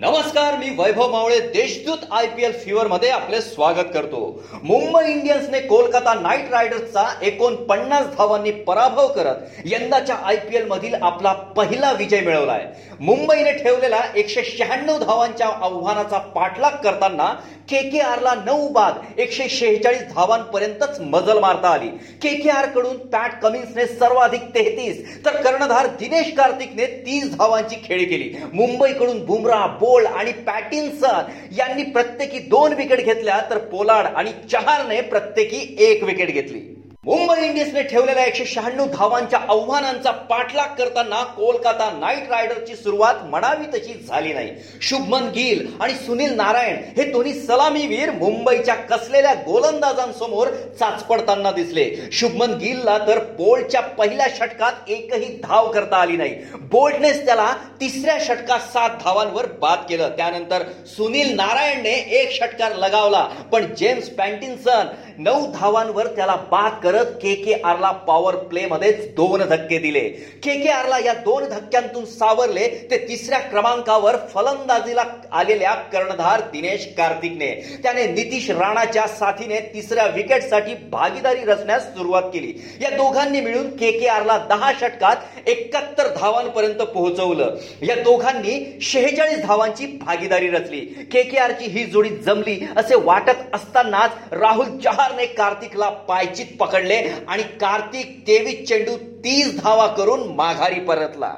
नमस्कार मी Vaibhav Mavale Deshdoot I P L fever मध्ये आपले स्वागत करतो. मुंबई इंडियन्सने कोलकाता नाईट रायडर्सचा एकोणपन्नास धावांनी पराभव करत यंदाच्या आय पी एल मधील आपला पहिला विजय मिळवलाय. मुंबईने ठेवलेला एकशे शहाण्णव धावांच्या आव्हानाचा पाठलाग करताना के के आरला नऊ बाद एकशे शेहेचाळीस धावांपर्यंतच मजल मारता आली. के के आरकडून पॅट कमिन्सने सर्वाधिक तेहतीस तर कर्णधार दिनेश कार्तिकने तीस धावांची खेळी केली. मुंबईकडून बुमराह बोल्ड आणि पॅटिन्सन यांनी प्रत्येकी दोन विकेट घेतल्या तर पोलाड आणि चहारने प्रत्येकी एक विकेट घेतली. मुंबई इंडियन्सने ठेवलेल्या एकशे शहाण्णव धावांच्या आव्हानांचा पाठलाग करताना कोलकाता नाईट रायडरची सुरुवात म्हणावी तशी झाली नाही. शुभमन गिल आणि सुनील नारायण हे दोन्ही सलामीवीर मुंबईच्या कसलेल्या गोलंदाजांसमोर चाचपडताना दिसले. शुभमन गिलला तर बोल्टच्या पहिल्या षटकात एकही धाव करता आली नाही. बोल्टनेच त्याला तिसऱ्या षटकात सात धावांवर बाद केलं. त्यानंतर सुनील नारायणने एक षटकार लगावला. पण जेम्स पॅन्टिन्सन नऊ धावांवर त्याला बाद करत के के आरला पॉवर प्ले मध्येच दोन धक्के दिले. के के आरला या दोन धक्क्यांतून सावरले ते तिसऱ्या क्रमांकावर फलंदाजीला आलेल्या कर्णधार दिनेश कार्तिकने. त्याने नितीश राणाच्या साथीने तिसऱ्या विकेटसाठी भागीदारी रचण्यास सुरुवात केली. या दोघांनी मिळून के के आरला दहा षटकात एकाहत्तर धावांपर्यंत पोहोचवलं. या दोघांनी शेहेचाळीस धावांची भागीदारी रचली. के के आरची ही जोडी जमली असे वाटत असतानाच राहुल चहारने कार्तिकला पायचीत पकडले. आणि कार्तिक तेवीस चेंडू तीस धावा करून माघारी परतला.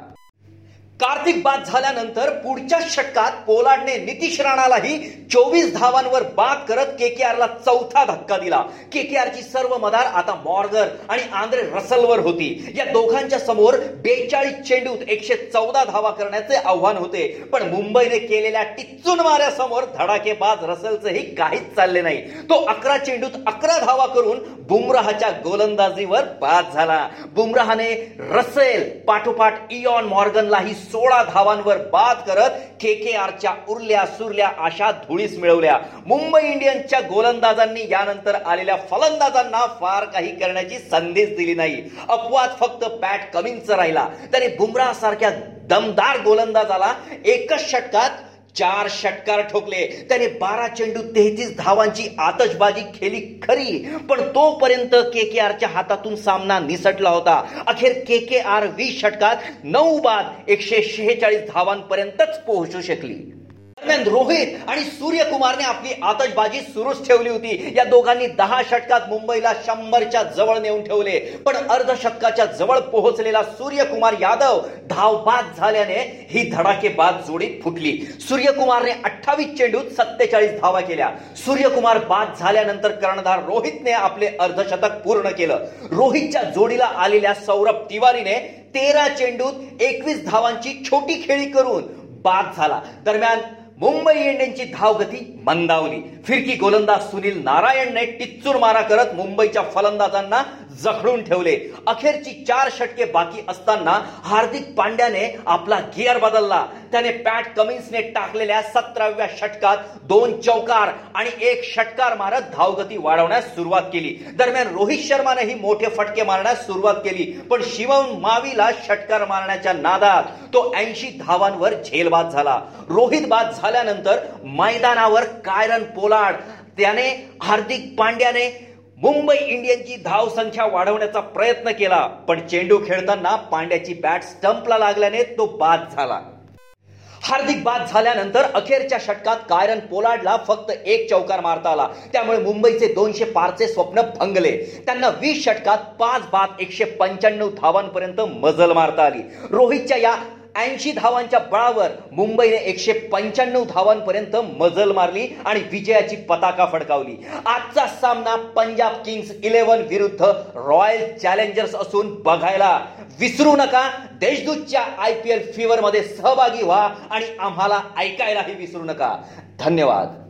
कार्तिक बाद झाल्यानंतर पुढच्या षटकात पोलाडने नितीश राणालाही चोवीस धावांवर बाद करत के के आरला चौथा धक्का दिला. के के आरची सर्व मदार आता मॉर्गर आणि आंद्रे रसलवर होती. या दोघांच्या समोर बेचाळीस चेंडूत एकशे चौदा धावा करण्याचे आव्हान होते. पण मुंबईने केलेल्या टिच्चून माऱ्यासमोर धडाकेबाज रसलचंही काहीच चालले नाही. तो अकरा चेंडूत अकरा धावा करून बुमराहच्या गोलंदाजीवर बाद झाला. बुमराहने रसेल पाठोपाठ इयॉन मॉर्गनलाही सोळा धावांवर बाद करत के के आरच्या उरल्या सुरल्या अशा धुळीस मिळवल्या. मुंबई इंडियन्सच्या गोलंदाजांनी यानंतर आलेल्या फलंदाजांना फार काही करण्याची संधीच दिली नाही. अपवाद फक्त पॅट कमिन्सचा राहिला. त्याने बुमराह सारख्या दमदार गोलंदाजाला एकच षटकात चार षटकार ठोकले. त्याने बारा चेंडू तेहतीस धावांची आतषबाजी खेळली खरी. पण तोपर्यंत के के आरच्या हातातून सामना निसटला होता. अखेर के के आर वीस षटकात नऊ बाद एकशे शेहेचाळीस धावांपर्यंतच पोहोचू शकली. दरम्यान रोहित आणि सूर्यकुमारने आपली आतषबाजी सुरूच ठेवली होती. या दोघांनी दहा षटकात मुंबईला शंभरच्या जवळ नेऊन ठेवले. पण अर्धशतकाच्या जवळ पोहोचलेला सूर्यकुमार यादव धावबाद झाल्याने ही धडाकेबाद जोडी फुटली. सूर्यकुमारने अठ्ठावीस चेंडूत सत्तेचाळीस धावा केल्या. सूर्यकुमार बाद झाल्यानंतर कर्णधार रोहितने आपले अर्धशतक पूर्ण केलं. रोहितच्या जोडीला आलेल्या सौरभ तिवारीने तेरा चेंडूत एकवीस धावांची छोटी खेळी करून बाद झाला. दरम्यान मुंबई इंडियन्सची धावगती मंदावली. फिरकी गोलंदाज सुनील नारायणने टिच्चूर मारा करत मुंबईच्या फलंदाजांना जखडून ठेवले. अखेरची चार षटके बाकी असताना हार्दिक पांड्याने आपला गिअर बदलला. त्याने पॅट कमिन्सने टाकलेल्या सतराव्या षटकात दोन चौकार आणि एक षटकार मारत धावगती वाढवण्यास सुरुवात केली. दरम्यान रोहित शर्मानेही मोठे फटके मारण्यास सुरुवात केली. पण शिवम मावीला षटकार मारण्याच्या नादात तो ऐंशी धावांवर झेलबाद झाला. रोहित बाद झाल्यानंतर मैदानावर कायरन पोलार्ड त्याने हार्दिक पांड्याने मुंबई इंडियनची धाव संख्या वाढवण्याचा प्रयत्न केला. पण चेंडू खेळताना पांड्याची बॅट स्टंपला लागल्याने तो बाद झाला. हार्दिक बाद झाल्यानंतर अखेरच्या षटकात कायरन पोलार्डला फक्त एक चौकार मारता आला. त्यामुळे मुंबईचे दोनशे पारचे स्वप्न भंगले. त्यांना वीस षटकात पाच बाद एकशे पंच्याण्णव धावांपर्यंत मजल मारता आली. रोहितच्या या ऐंशी धावांच्या बळावर मुंबईने एकशे पंच्याण्णव धावांपर्यंत मजल मारली आणि विजयाची पताका फडकावली. आजचा सामना पंजाब किंग्स इलेव्हन विरुद्ध रॉयल चॅलेंजर्स असून बघायला विसरू नका. देशदूतच्या आय पी एल फीवरमध्ये सहभागी व्हा आणि आम्हाला ऐकायलाही विसरू नका. धन्यवाद.